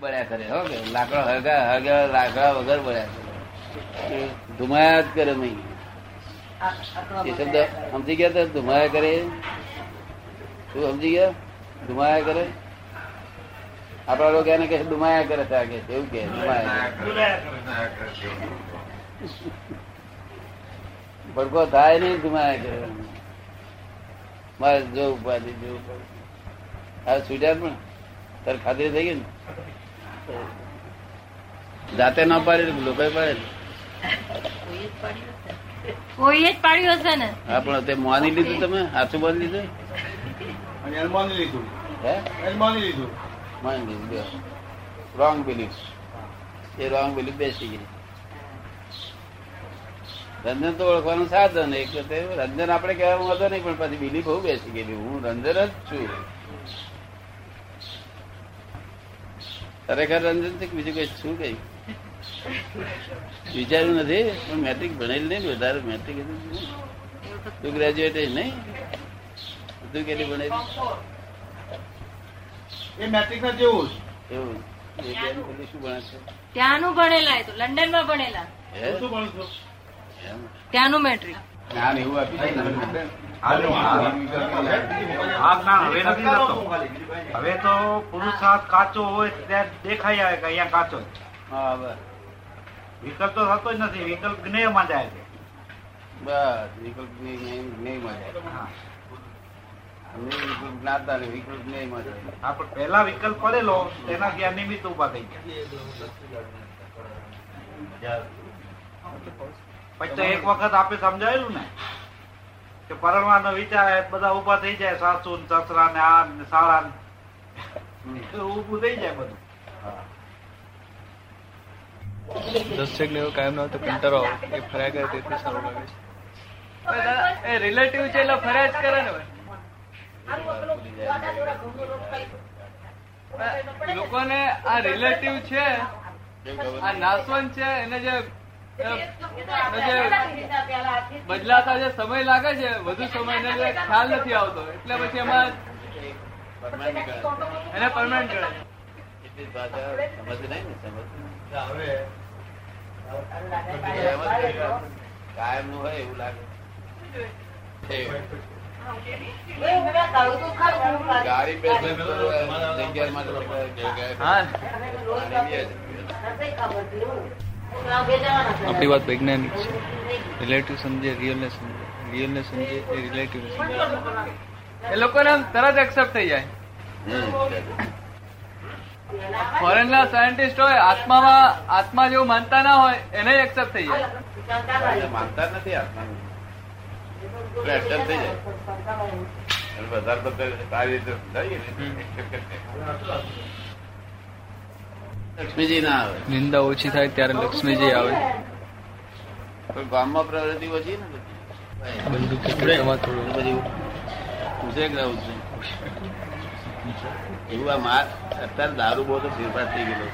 બળ્યા કરે હો કે? લાકડો હગા હગા લાકડા વગર બળ્યા કરે. ધુમાયા જ કરે નહીં એ શબ્દ સમજી ગયા તો ધુમાયા કરે? શું સમજી ગયા? ધુમાયા કરે? આપડા લોકો એને કે ધુમાયા કરે છે કે એવું કે ધુમાયા કરે. ભડકો થાય નહીં ધુમાયા કરે. મારે જો ઉપાધિ જો ઉપાધિ. આ છૂટ્યા પણ. તારે ખાતરી થઈ ગઈ ને? જાતે ન પાડી લોકો પાડે. કોઈ જ પાડ્યું હશે ને? હા પણ તે માની લીધું તમે? હાથું બાંધી લીધું? માની લીધું. હે? માની લીધું. માની લીધું રોંગ બિલીફ એ રોંગ બિલીફ બેસી ગઈ. રંજન તો ઓળખવાનું સાધન એક રંજન આપણે કહેવામાં હતો નહીં પણ પછી બિલીફ બહુ બેસી ગયેલી. હું રંજન જ છું. ખરેખર રંજન છે કે બીજું કઈ શું કઈ વિચાર્યું નથી પણ મેટ્રિક ભણેલી નહીં વધારે મેટ્રિક તું ગ્રેજ્યુએટ નહીં? તું કેટલી ભણેલી? એ મેટ્રિક ના જેવું એવું? ત્યાંનું ભણેલા તો લંડનમાં ભણેલા? ત્યાંનું મેટ્રિક જ્ઞાન એવું આપી દે ને. હા ના? હવે તો પુરુષાર્થ કાચો હોય ત્યાં દેખાઈ આવે કે અહીંયા કાચો વિકલ્પ તો થતો જ નથી વિકલ્પ જ્ઞેયમાં જાય છે. બસ વિકલ્પ જ્ઞેયમાં જાય મળે વિકલ્પ જ્ઞાતા નહીં વિકલ્પ નહીં મળે હા પણ પહેલા વિકલ્પ પડેલો તેના આ નિમિત્ત ઊભા થઈ ગયા. પછી તો એક વખત આપે સમજાયેલું ને? કે પરણવાનો વિચાર બધા ઊભા થઈ જાય સાસુ ને સસરા ને આ ને સાળા ને. ઉભું થઈ જાય બધું. દર્શક ને એવું કાયમ ના તો કંટાળો એ ફર્યા કરે તેથી સારું લાગે છે. એ રિલેટિવ છે એટલે ફર્યા જ કરે ને લોકોને આ રિલેટિવ છે આ નાસવન છે એને જે બદલાતા જે સમય લાગે છે વધુ સમય ને ખ્યાલ નથી આવતો. એટલે પછી એમાં. એને પરમાનન્ટ કરે એટલી ભાષા સમજ નહીં ને સમજ કાયમનું હોય એવું લાગે. ગાડી જગ્યા માટે પાણી આપણી વાત વૈજ્ઞાનિક છે. રિલેટિવ સમજે રિયલ ને સમજે. રિયલ ને સમજે એ રિલેટિવ ને સમજે એ લોકોને આમ તરત એક્સેપ્ટ થઈ જાય. ફોરેન ના સાયન્ટિસ્ટ હોય આત્મામાં આત્મા જેવું માનતા ના હોય એને એક્સેપ્ટ થઈ જાય. માનતા નથી આત્મા એક્સેપ્ટ થઈ જાય. વધારે બધા સારી રીતે સમજાવીએ ને. લક્ષ્મીજી ના આવે. નિંદા ઓછી થાય ત્યારે લક્ષ્મીજી આવે. પણ ગામમાં પ્રવૃત્તિ ઓછી ને બધી. બંદૂક થોડું. બધું ઉછેક રહું છું એવું આ માર અત્યારે દારૂ બહુ તો ફેરફાર થઈ ગયેલો.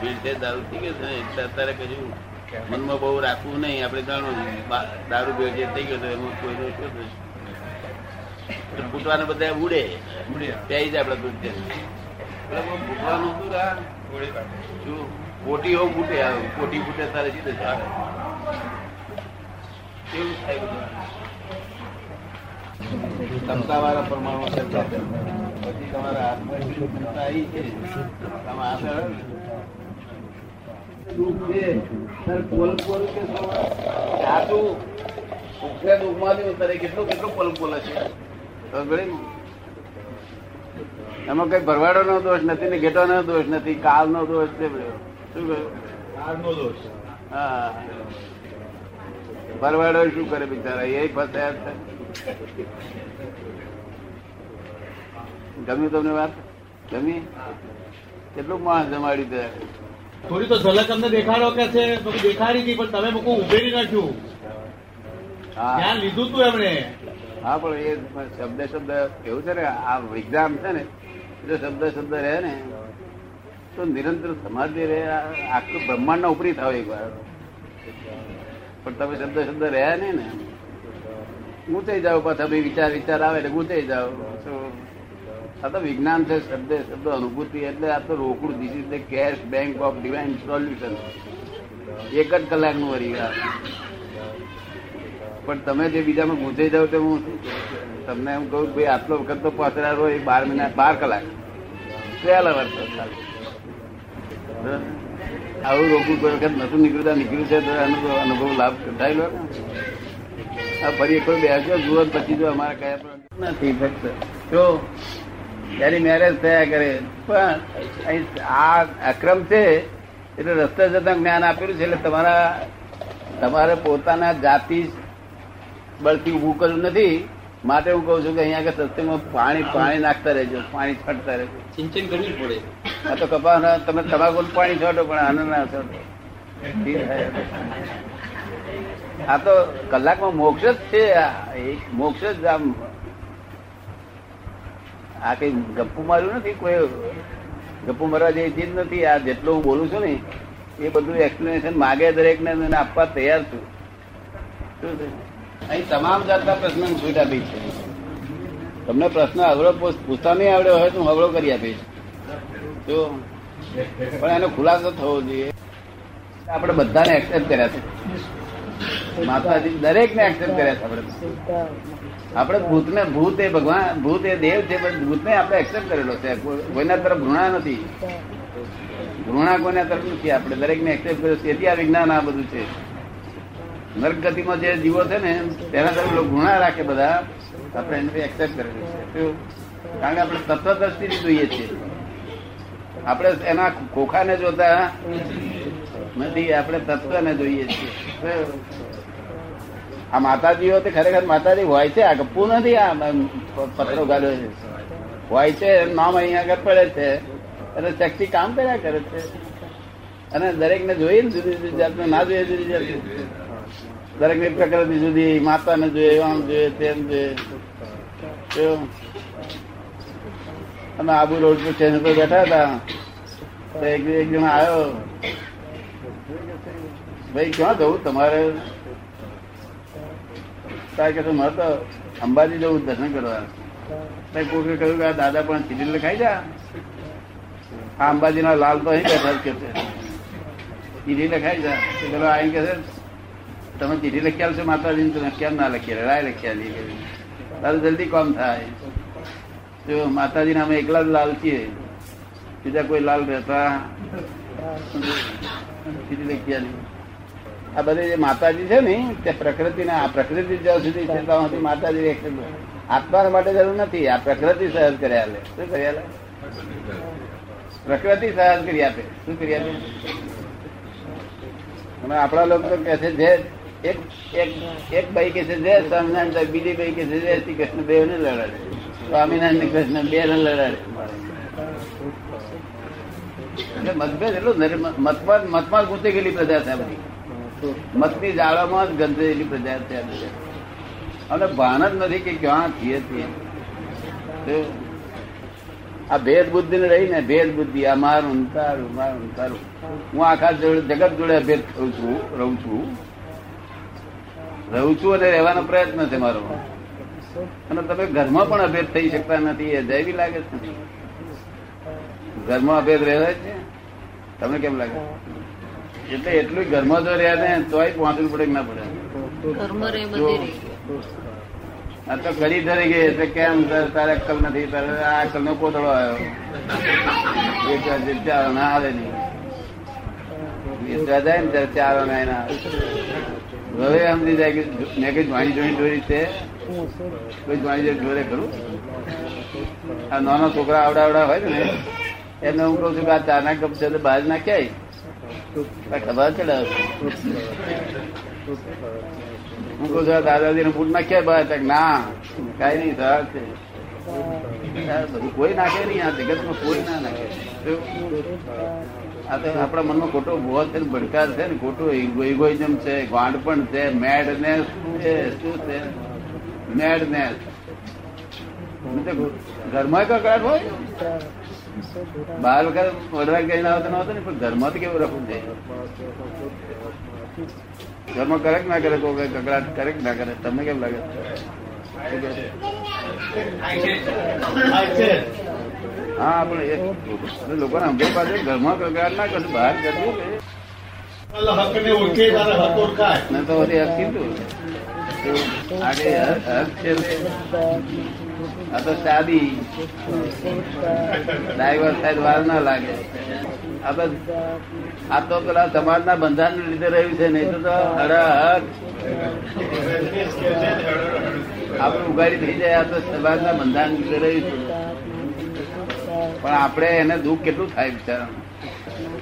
ભીડ છે દારૂ થઈ ગયો છે ને એટલે અત્યારે કહ્યું મનમાં બહુ રાખવું નહીં. આપણે જાણો દારૂ ભેળ જે થઈ ગયો તો એમાં કોઈનો શું? એટલે બધા ઉડે. પ્યાઈ જાય આપડે દૂધ ફૂટવાનું બહુ ફૂટવાનું રા શું કોટી હોવું ફૂટે કોટી ફૂટે તારે સીધે ચાલે કેવું થાય બધું ક્ષમતા વાળા પરમાણુ પછી તમારા હાથમાં આવી છે, તમે આગળ દુઃખ છે. તારે પોલ પોલ કે સાચું સુખને દુઃખમાંથી તારે કેટલું કેટલું પલ પડી ને? એમાં કઈ ભરવાડો નો દોષ નથી ને ઘેટો નો દોષ નથી કાલ નો દોષ છે શું કહ્યું? દોષ. હા. ભરવાડો શું કરે બિચારા? એ ફસાયા ગમ્યું તમને વાત? ગમી કેટલું માણસ જમાડ્યું તે થોડી તો ઝલક અમને દેખાડો કે છે દેખાડી હતી પણ તમે મૂકું ઉભેરી નાખ્યું હા. લીધું તું એમણે. હા, પણ એ શબ્દ શબ્દ કેવું છે ને, આ વિજ્ઞાન છે ને જો શબ્દ શબ્દ રહે ને. તો નિરંતર સમાધિ રહે આખું બ્રહ્માંડ ના ઉપરી થાવ એક વાર પણ તમે શબ્દ શબ્દ રહ્યા નહીં ને. ઊંચાઈ જાઓ, પાછા ભાઈ વિચાર વિચાર આવે એટલે ગૂંચાઈ જાઓ. આ તો વિજ્ઞાન છે, શબ્દ શબ્દ અનુભૂતિ, એટલે આ તો રોકડું. This is the cash bank of divine solution એક જ કલાકનું વરી. પણ તમે જે બીજામાં ગુંચાઈ જાવ તો હું તમને એમ કહું ભાઈ, આટલો વખત તો પાછળ રહો એ બાર મહિના, બાર કલાક. પહેલા વર્ષ આવું રોકું કોઈ વખત નતું નીકળતા, નીકળ્યું છે તો એનો અનુભવ લાભ થાય ને. આ ફરી એક બેસજો જુઓ પછી જો અમારે કયા નથી ફક્ત. જો ત્યારે મેરેજ થયા કરે, પણ અહીં આ અક્રમ છે, એટલે રસ્તે જતા જ્ઞાન આપેલું છે, એટલે તમારા, તમારે પોતાના જાતિ બળથી ઉભું કર્યું નથી. માટે હું કઉ છું કે અહીંયા આગળ સત્સંગમાં પાણી પાણી નાખતા રહેજો પાણી છાંટતા રહેજો. સિંચન કરવી પડે. આ તો કપા તમે તમાકુ પાણી છોડો પણ આનંદ ના ઠીક આ તો કલાકમાં મોક્ષ જ છે. મોક્ષ જ આમ. આ કઈ ગપ્પુ માર્યું નથી? કોઈ ગપ્પુ મારવા જેવી ચીજ નથી? આ જેટલું હું બોલું છું ને એ બધું એક્સપ્લેનેશન માગે દરેક ને એને આપવા તૈયાર છું. શું? અહીં તમામ જાતના પ્રશ્નો છૂટ આપી છે. તમને પ્રશ્ન અવળો પૂછ- પૂછતા નહીં આવડ્યો હોય તો હું અવળો કરી આપીશ. જો, પણ એનો ખુલાસો થવો જોઈએ. આપણે બધાને એક્સેપ્ટ કર્યા છે. માતાજી દરેક ને એક્સેપ્ટ કર્યા છે આપણે. આપણે ભૂતને, ભૂત એ ભગવાન, ભૂત એ દેવ છે, પણ ભૂતને આપણે એક્સેપ્ટ કરેલો છે. કોઈના તરફ ઘૃણા નથી. ઘૃણા કોઈના તરફ નથી. આપણે દરેક ને એક્સેપ્ટ કર્યો. તેથી આ વિજ્ઞાન આ બધું છે. નર્ક ગતિમાં જે જીવો છે ને, તેના તરફ લોકો ગુણા રાખે બધા આપણે એને એક્સેપ્ટ કરેલું છે કારણ કે આપણે તત્વદ્રષ્ટિથી જોઈએ છીએ. આપણે એના ખોખાને જોતા નથી, આપણે તત્વને જોઈએ છીએ. આ માતાજીઓ તે ખરેખર માતાજી હોય છે, આ ગપ્પુ નથી, આ પત્રો ગાલ્યો છે. હોય છે નામ અહીંયા આગળ પડે છે. અને શક્તિ કામ કર્યા કરે છે. અને દરેક ને જોઈએ ને જુદી જુદી જાતનું, ના જોઈએ જુદી જાતનું. દરેકની પ્રકૃતિ જુદી માતાને જોઈએ આમ જોઈએ તેમ જોઈએ. કેવું? અમે આબુ રોડ પર સ્ટેશન પર બેઠા હતા. તો એક એક જણ આવ્યો. ભાઈ, ક્યાં જવું તમારે? તારે કે મારે તો અંબાજી જવું દર્શન કરવા. તો કોકે કહ્યું કે આ દાદા પણ ચીડી લખાઈ જા. આ અંબાજી ના લાલ તો અહીં બેઠા જ કે છે. ચીડી લખાઈ જા. તો પેલો આવીને કે છે તમે ચીઠી લખી આવશો માતાજી તમે કેમ ના લખી રાય લખી આવી તારું જલ્દી કામ થાય જો માતાજી નામે એકલા જ લાલ છીએ બીજા કોઈ લાલ રહેતા ચીઠી લખી આવી આ બધી જે માતાજી છે ને તે પ્રકૃતિ આ પ્રકૃતિ જ્યાં સુધી છે ત્યાં સુધી માતાજી એક આત્મા માટે જરૂર નથી આ પ્રકૃતિ સહજ કર્યા લે શું કર્યા લે પ્રકૃતિ સહજ કરી આપે શું કરી આપે અને આપણા લોકો તો કે છે જે એક ભાઈ કે છે જય સ્વામિનારાયણ બીજી ભાઈ કે છે જય શ્રી કૃષ્ણ, બે ને લડાડે સ્વામિનારાયણ કૃષ્ણ બે ને લડાડે એટલે મતભેદ એટલું નરે- મતમાં ગુંચી ગયેલી પ્રજા છે બધી મતની જાળામાં જ ગંધેલી પ્રજા છે અને ભાન જ નથી કે ક્યાં છીએ છીએ. આ ભેદ બુદ્ધિ ને રહી ને ભેદ બુદ્ધિ, આ મારું તારું, મારું હું આખા જગત જોડે ભેદ કરું છું, રહું છું. રહું છું અને રહેવાનો પ્રયત્ન છે મારો. અને તમે ઘરમાં પણ અભેદ થઈ શકતા નથી એ જૈવી લાગે છે. ઘરમાં અભેદ રહેવાય છે. તમને કેમ લાગે? એટલે એટલું ઘરમાં જો રહ્યા ને તોય પહોંચવું પડે ના પડે? આ તો કરી ધરી ગઈ એટલે કેમ તારે તારે અક્કલ નથી તારે આ અક્કલ નો કોતળો આવ્યો. ના આવે નહીં. વેચવા જાય ને ત્યારે ચાર મહિના હવે સમજી જાય કે મેં કઈ વાણી જોઈ દોરી છે. કોઈ વાણી જોઈ દોરે ખરું? આ નાના છોકરા આવડા આવડા હોય ને, એમને હું કહું છું કે આ ચાર ના કપ છે તો બહાર ના ક્યાંય ખબર ચડાવે હું કહું છું દાદાજી ને બૂટ નાખ્યા બહાર. ના, કઈ નહીં સર છે. કોઈ નાખે નહીં, આ જગતમાં કોઈ ના નાખે. આ તો આપણા મનમાં ખોટો બોધ છે ભડકાર છે ને ખોટો ઇગોઇઝમ છે ગાંડ પણ છે મેડનેસ છે, શું છે? મેડનેસ ઘરમાં કકડાટ હોય? બાર વખત વડવા ગઈ ના આવતા નહોતો ને, પણ ઘરમાં તો કેવું રખવું છે? ઘરમાં કરે ના કરે કોઈ કકડાટ? કરે કે ના કરે? તમને કેમ લાગે? છે. હા પણ એ લોકોને પાસે ઘરમાં કગાર ના કરશું બહાર કરવું કે હક ને તો વળી હક કીધું. આગે હક છે આ તો શાદી ડ્રાઈવર સાહેબ વાર ના લાગે. આ તો આ તો પેલા સમાજના બંધારણ લીધે રહ્યું છે નહીં તો હક આપણે ઉગાડી થઈ જાય આ તો સમાજના બંધારણ લીધે રહ્યું છે. પણ આપણે એને દુઃખ કેટલું થાય બિચારા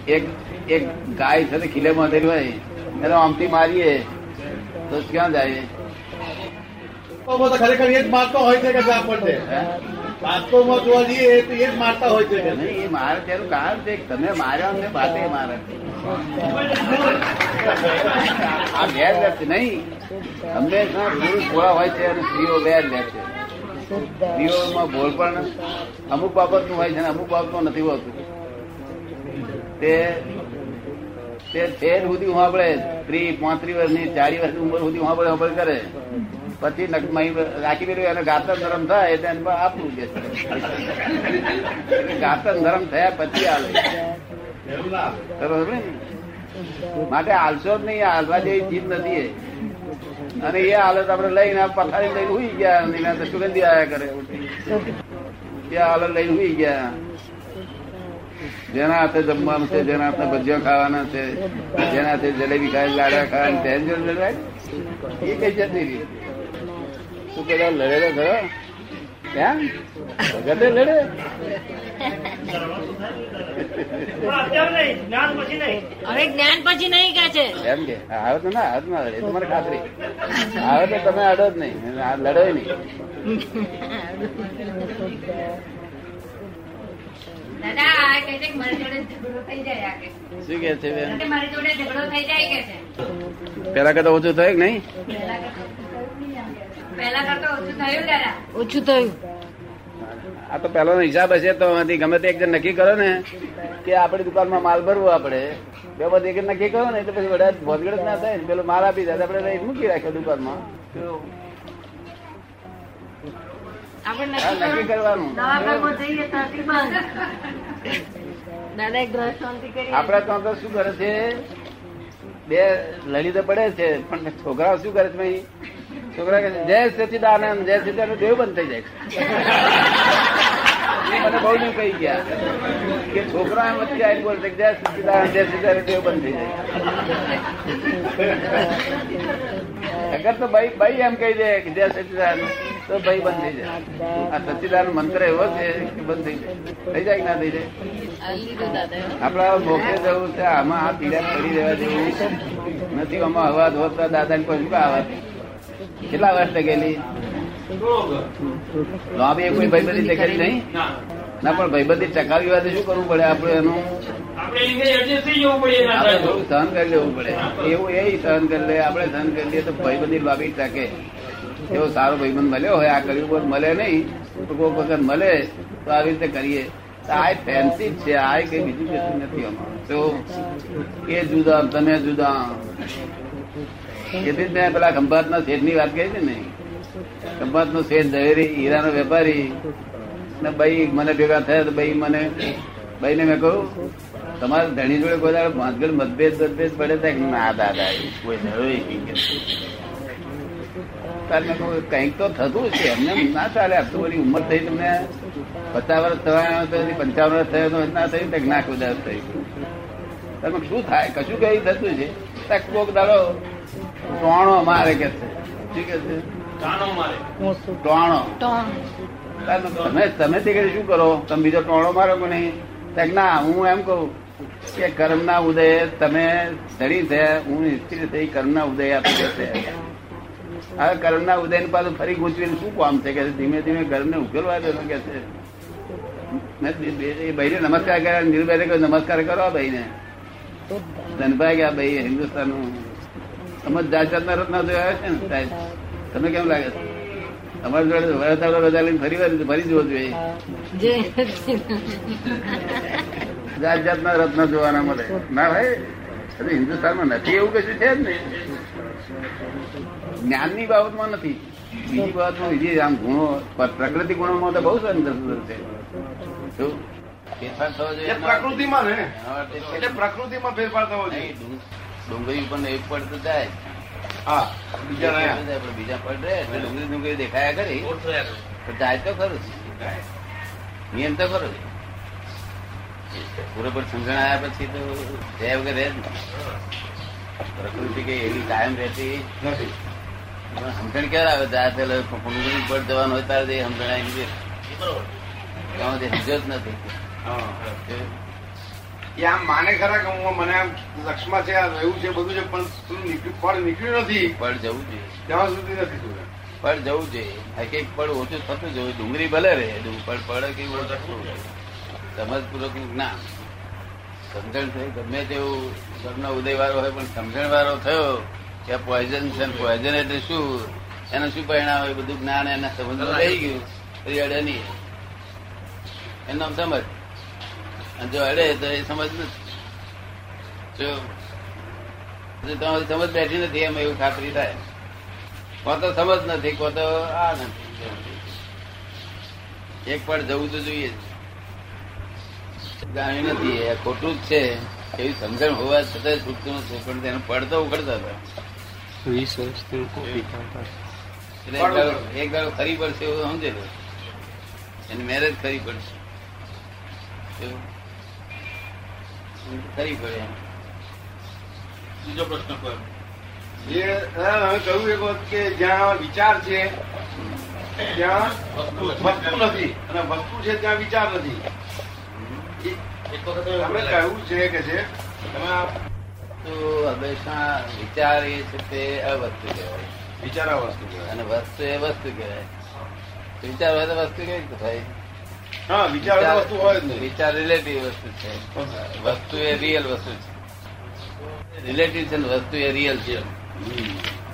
એક એક ગાય છે ખીલે બાંધેલી હોય એને આમથી મારીએ તો ક્યાં જાય? ખરેખર એ જ મારતો હોય છે કે આપણને? વાસ્તવમાં જોવા જઈએ તો એ જ મારતા હોય છે નહીં એ મારે તેનું કારણ છે તમે માર્યા અમને બાતે મારે. આ જ છે નહીં. હંમેશા પુરુષ થોડા હોય છે અને સ્ત્રીઓ બે જ લે છે. સ્ત્રીઓમાં ભોળ પણ અમુક બાબતનું હોય છે અને અમુક બાબતનું નથી હોતું તે તે ઠેર સુધી સાંભળે સ્ત્રી પાંત્રીસ વર્ષની ચારી વર્ષની ઉંમર સુધી સાંભળે, સાંભળ કરે પછી રાખી પેલું એને ગાતર નરમ થાય, એટલે એને આપવું કે ગાતર નરમ થયા પછી આવે બરોબર ને? માટે આલશો જ નહીં, હાલવા જેવી ચીજ નથી. અને એ હાલત આપણે લઈને પથારી લઈને હુઈ ગયા એના તો સુગંધી આયા કરે. એ હાલત લઈને હુઈ ગયા. જેના હાથે જમવાનું છે, જેના હાથે ભજીયા ખાવાના છે, જેના હાથે જલેબી ખાય, લાડવા ખાવાના ટેન્શન લડાય? એ કઈ જતી રહી તું પેલા લડેલો ખરો? ભગતે લડે હવે જ્ઞાન પછી નહીં કે છે. એમ કે આવે તો ના આવે ના લડે તમારે ખાતરી. આવે તો તમે અડો જ નહીં લડો નહીં. પેલા કરતા ઓછું થયું કે નહીં? ઓછું થયું દાદા? ઓછું થયું. આ તો પેલો હિસાબ હશે તો ગમે તે એક જણ નક્કી કરો ને કે આપડી દુકાનમાં માલ ભરવો આપણે. બે બધી એક નક્કી કરો ને એટલે પછી બધા ભોજગડ ના થાય ને. પેલો માલ આપી દે આપડે આપણે મૂકી રાખ્યો દુકાનમાં. આપણે નક્કી કરવાનું. આપડા તો તો શું કરે છે? બે લડી તો પડે છે પણ છોકરાઓ શું કરે છે ભાઈ? છોકરા કહે છે, જય સચિદાનંદ જય સચિદાનંદ દેવ બંધ થઈ જાય. એ મને બહુ નહીં કહી ગયા. કે છોકરા એમ વચ્ચે આવીને બોલે છે કે જય સચિદાનંદ જય સચિદાનંદ દેવ બંધ થઈ જાય. અગર તો ભાઈ ભાઈ એમ કહી દે કે જય સચિદાનંદ તો ભાઈ બંધ થઈ જાય. આ સચિદાનંદ મંત્ર એવો છે કે બંધ થઈ જાય. થઈ જાય કે ના થઈ જાય? આપડા મોક્ષે જવું છે આમાં આ પીડા પડી રહેવા જેવું નથી. આમાં હવા ધોતા દાદા ને કોઈ શું આવા કેટલા વર્ષ ટકેલી લોબી કોઈ ભાઈબંધી ટકેલી નહીં? ના. પણ ભાઈબંધી ટકાવી વાતે શું કરવું પડે આપણે એનું? આપણે થોડું સહન કરી લેવું પડે. એવું એ સહન કરી લે આપણે સહન કરી લઈએ તો ભાઈબંધી લોબી ટકે એવો સારો ભાઈબંધ મળ્યો હોય આ કર્યું પણ મળે નહીં તો કોઈ વખત મળે તો આવી રીતે કરીએ. આ ફેન્સી જ છે આ કઈ બીજું કશું નથી અમારું તો એ જુદા તમે જુદા તેથી મેં પેલા ખંભાત ના શેઠની વાત કરી છે ને? ખંભાત નો શેઠ ઝવેરી હીરાનો વેપારી. ને ભાઈ મને ભેગા થયા તો ભાઈ મને ભાઈ ને મેં કહ્યું, તમારા ધણી જોડે કોઈ દાડે ભાંગડ મતભેદ મતભેદ પડે તો ના, દાદા કોઈ કહું કંઈક તો થતું છે, એમને એમ ના ચાલે આટલું બધી ઉંમર થઈ, તમને પચાસ વર્ષ થવાના તો પંચાવન વર્ષ થયો તો ના થયું, તો ના કોઈ દાડો થયું. તમે શું થાય, કશું કઈ થતું છે? તાક કોક દાડો ટોણો મારે કે છે. છે? ટોણો તમે તમે તે શું કરો? તમે બીજો ટોણો મારો કે નહીં? ના હું એમ કહું કે કર્મના ઉદય તમે ધણી છે હું સ્ત્રી થઈ કર્મના ઉદય આપી દેશે હવે કર્મના ઉદય ને પાછું ફરી ગૂંચવીને શું કામ છે? કે ધીમે ધીમે કર્મને ઉકેલવા દે કે છે. ભાઈને નમસ્કાર કર્યા નીરુભાઈ કહ્યું નમસ્કાર કરો ભાઈને. ધનભાઈ ગયા ભાઈ હિન્દુસ્તાનનું અમે જાત જાતના રત્ન જોયા છે ને સાહેબ. તમે કેમ લાગે છે? અમારી જોડે વરસાડો રજા લઈને ફરી વાર ફરી જવો જોઈએ. જાત જાતના રત્ન જોવાના મળે. ના ભાઈ અરે હિન્દુસ્તાનમાં નથી એવું કશું છે જ નહીં. જ્ઞાનની બાબતમાં નથી. બીજી બાબતમાં બીજી આમ ગુણો પ્રકૃતિ ગુણોમાં તો બહુ સુંદર છે. શું? પ્રકૃતિમાં ને. એટલે પ્રકૃતિમાં ફેરફાર થવો જોઈએ. ડુંગળી ઉપર એક પડ તો જાય. હા બીજા પડ બીજા પડ રહે એટલે ડુંગળી ડુંગળી દેખાયા કરી. પણ જાય. તો ખરું. નિયમ તો ખરો. પૂરેપૂર સમજણ આવ્યા પછી તો જયા વગર રહે જ પ્રકૃતિ કઈ એવી કાયમ રહેતી નથી. સમજણ ક્યારે આવે? જાય પેલા ડુંગળી પર જવાનું હોય ત્યારે એ સમજણ આવી ગઈ ત્યાં જ નથી. હા એ આમ માને ખરા કે હું મને આમ લક્ષમાં છે આ રહ્યું છે બધું છે પણ તું ફળ નીકળ્યું નથી? ફળ જવું જોઈએ. ત્યાં સુધી નથી તું ફળ જવું જોઈએ. એક ફળ ઓછું થતું જવું ડુંગળી ભલે રહે ડું- પડ કે. સમજપૂર્વક ના જ્ઞાન. સમજણ થઈ ગમે તેવું ઘરનો ઉદય વાળો હોય પણ સમજણ વાળો થયો કે પોઈઝન છે પોઈઝન એટલે શું? એનું શું પરિણામ હોય? બધું જ્ઞાન એના સમજમાં રહી ગયું. પછી અડે નહીં. એનો સમજ. અને જો અડે તો એ સમજ નથી. જો તમારી સમજ બેઠી નથી એમ એવું ખાતરી થાય. કો તો સમજ નથી કો તો આ નથી. એક પણ જવું તો જોઈએ. જાણ્યું નથી એ ખોટું જ છે. એવી સમજણ હોવા છતાં છૂટતું નથી પણ તેનો પડતો ઉખડતા હતા. એક દાડો- ખરી પડશે એવું સમજેલું એની મેરેજ ખરી પડશે? ખરી પડે. બીજો પ્રશ્ન પર. જે કહ્યું એક વખત કે જ્યાં વિચાર છે ત્યાં વસ્તુ નથી. અને વસ્તુ છે ત્યાં વિચાર નથી. એક વખત તમે કહ્યું છે કે છે તમે આ તો હંમેશા વિચાર એ છે તે અવસ્તુ કહેવાય. વિચાર વસ્તુ કહેવાય. અને વસ્તુ એ વસ્તુ કહેવાય. વિચાર હોય તો વસ્તુ કેવી રીતે થાય? હા વિચાર વસ્તુ હોય જ નહીં. વિચાર રિલેટિવ વસ્તુ છે. વસ્તુ એ રિયલ વસ્તુ છે. રિલેટિવ છે ને વસ્તુ એ રિયલ છે.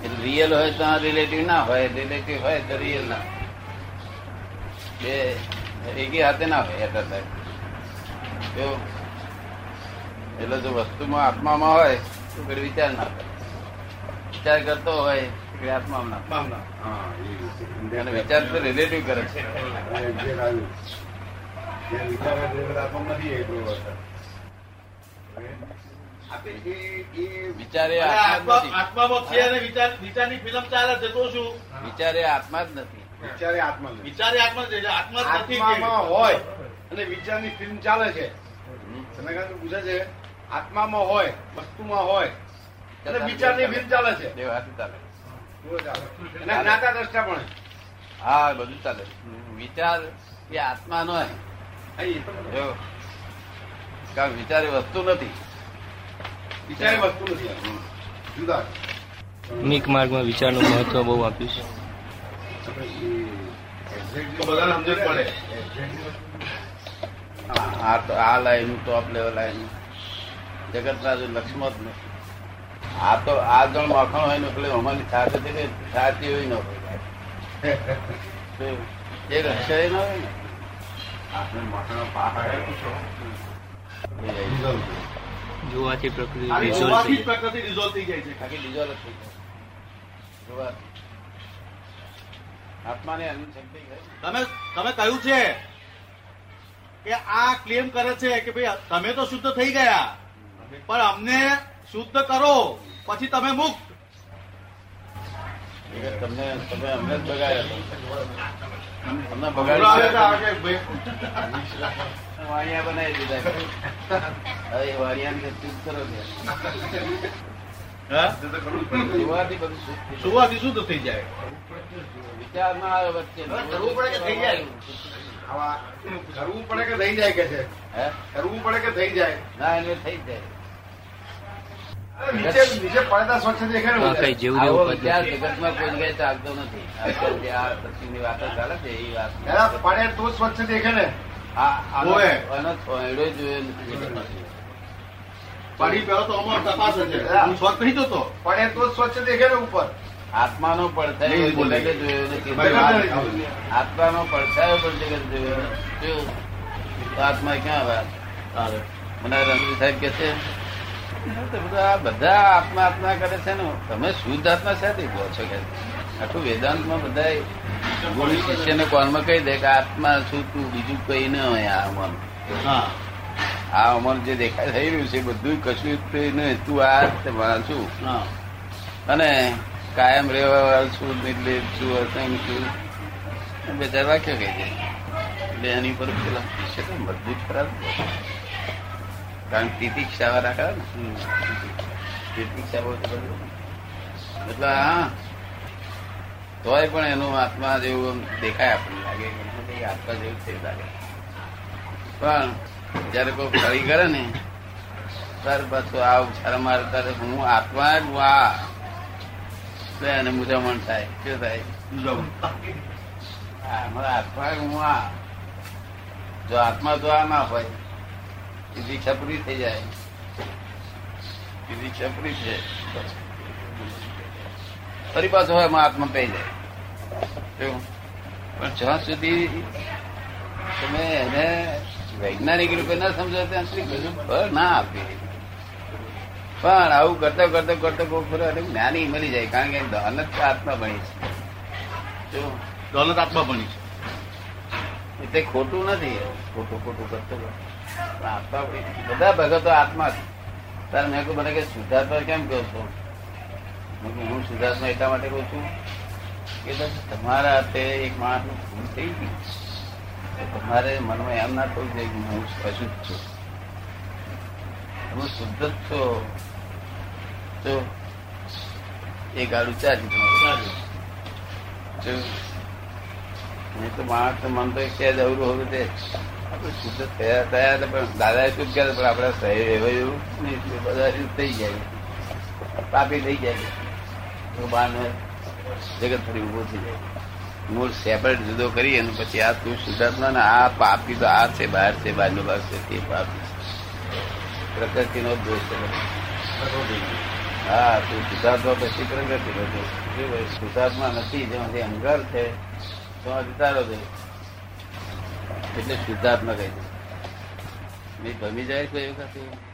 એટલે રિયલ હોય તો રિલેટિવ ના હોય રિલેટિવ હોય તો રિયલ ના. બે એકી હાથે ના હોય એટલા થાય જો એટલે જો વસ્તુમાં આત્મામાં હોય તો પછી વિચાર ના થાય વિચાર કરતો હોય આત્મામાં ના વિચાર તો રિલેટિવ કરે. છે. જે વિચાર નથી. એ કોઈ આત્મામાં છે અને વિચારની ફિલ્મ ચાલે છે તો શું? વિચાર આત્મા જ નથી. વિચાર આત્મા વિચારે આત્મા જ આત્મા જ નથી આત્મામાં હોય અને વિચારની ફિલ્મ ચાલે છે. ચંદ્રકાંત પૂછે છે આત્મામાં હોય વસ્તુમાં હોય અને વિચારની ફિલ્મ ચાલે છે. બે વાત ચાલે. જ્ઞાતા દ્રષ્ટા પણ હા બધું ચાલે વિચાર એ આત્મા નો કારણ વિચારે વસ્તુ નથી. વિચાર વસ્તુ નથી. જુદા. માર્ગમાં વિચારનું મહત્વ બહુ આપ્યું છે. આ તો આ લાઈન ટોપ લેવલ લાઈન જગત ના લક્ષ્મણ જ નથી આ તો આ જણ માખણ હોય ને એટલે અમારી સાથે છે કે સાથે હોય ન હોય એ રક્ષા ન હોય ને. આપણે પાક જોવાથી પ્રકૃતિ રિઝોલ્વ થઈ પ્રકૃતિ રિઝોલ્વ થઈ જાય છે. બાકી રિઝોલ્વ થઈ જાય. આત્માને તમે તમે કહ્યું છે કે આ ક્લેમ કરે છે કે ભાઈ તમે તો શુદ્ધ થઈ ગયા. પણ અમને શુદ્ધ કરો પછી તમે મુક્ત. તમને તમે અમને જ બગાડ્યા તમને બગાડી વાણિયા બનાવી દીધા હવે વાણિયા ને ચૂપ કરો હા? તો થઈ જાય. વિચાર ના આવે વચ્ચે. કરવું પડે કે થઈ જાય? કરવું પડે કે થઈ જાય કે છે? હે? કરવું પડે કે થઈ જાય? ના એને થઈ જાય નીચે નીચે પડતા સ્વચ્છ દેખાય ને આ કઈ જેવું આવો જેવું જગતમાં કોઈ જગ્યાએ ચાલતો નથી. આ પછીની વાતો ચાલે છે એ વાત. પડે તો સ્વચ્છ દેખે ને. આનો ઓવે. જોયો નથી. પાણી પેલો તો અમારો તપાસ છે હું. સ્વચ્છ નહીં જોતો પડે તો સ્વચ્છ દેખે ને ઉપર. આત્માનો પડછાયો નહીં બોલે. જગતે જોયો નથી. આત્માનો પડછાયો પણ જગત જોયો નથી. આત્મા ક્યાં વાત? મને રણજીત સાહેબ કે છે "આ તો બધા બધા આત્મા આત્મા કરે છે ને તમે શુદ્ધ આત્મા શાથી કહો છો કે આખું વેદાંતમાં બધા ગુરુ શિષ્યને કોનમાં કહી દે કે આત્મા શું તું બીજું કઈ ન હોય આ અમર. હા. આ અમર જે દેખાય થઈ રહ્યું છે બધું કશું જ નહીં તું આ હા. અને કાયમ રહેવા છું નિર્લેપ છું અસંગ છું. બે ચાર વાક્ય કહી દે. એટલે એની પર પેલા મજબૂત ખરા. ને. કારણ તિતિક્ષા વાળા ખરા ને? તિતિક્ષા બહુ એટલે હા તોય પણ એનું આત્મા જેવું દેખાય આપણને લાગે આત્મા જેવું થઈ લાગે. પણ જયારે કોઈ ફરી કરે ને ત્યારે પાછું આ ઉછાર મારે ત્યારે હું આત્મા જ વા એને મુજામણ થાય. શું થાય? મારા આત્મા હું આ. જો આત્મા તો આ ના હોય દીક્ષા પૂરી થઈ જાય. દીક્ષા પૂરી થઈ જાય. ફરી પાછો હોય એમાં આત્મા પહી જાય. પણ જ્યાં સુધી તમે એને વૈજ્ઞાનિક રૂપે ના સમજો ત્યાં સુધી બધું ના આપે. પણ આવું કરતા કરતો કરતો કોઈ ફરો એટલે જ્ઞાની મળી જાય કારણ કે દોલત આત્મા બની છે. જો. દોલત આત્મા બની છે. એટલે ખોટું નથી. ખોટું ખોટું કરતો બધા ભગતો આત્મા તારે મેં કહું મને કે શુદ્ધાત્મા કેમ કહો છો? હું શુદ્ધાત્મા એટલા માટે કહું છું કે તમારા હાથે એક માણસ ભૂલ થઈ ગઈ તમારે મનમાં એમ ના થવું જોઈએ કે હું અશુદ્ધ છું. તમે શુદ્ધ જ છો. તો એ ગાડું ચાલ્યું તો માણસ મન તો કે જવું હોવું તે શુદ્ધ થયા થયા પણ દાદા શુદ્ધ કર્યા પણ આપડે સહી એવું બધા થઈ જાય પાપી થઈ જાય તો બારને જગત ફરી ઊભો થઈ જાય મૂળ સેપરેટ જુદો કરી અને પછી આ તું શુદ્ધાત્મા ને આ પાપી તો આ છે, બહાર છે બહારનો ભાગ છે, તે પાપી પ્રકૃતિ જ દોષ છે. હા, તું શુદ્ધાત્મા પછી પ્રકૃતિનો દોષ જો ભાઈ શુદ્ધાત્મા નથી, જેમાંથી અંગાર છે તો તારો દોષ એટલે શુદ્ધાત્મા કહી દે મેં ભમી જાય કોઈ એવું એવું?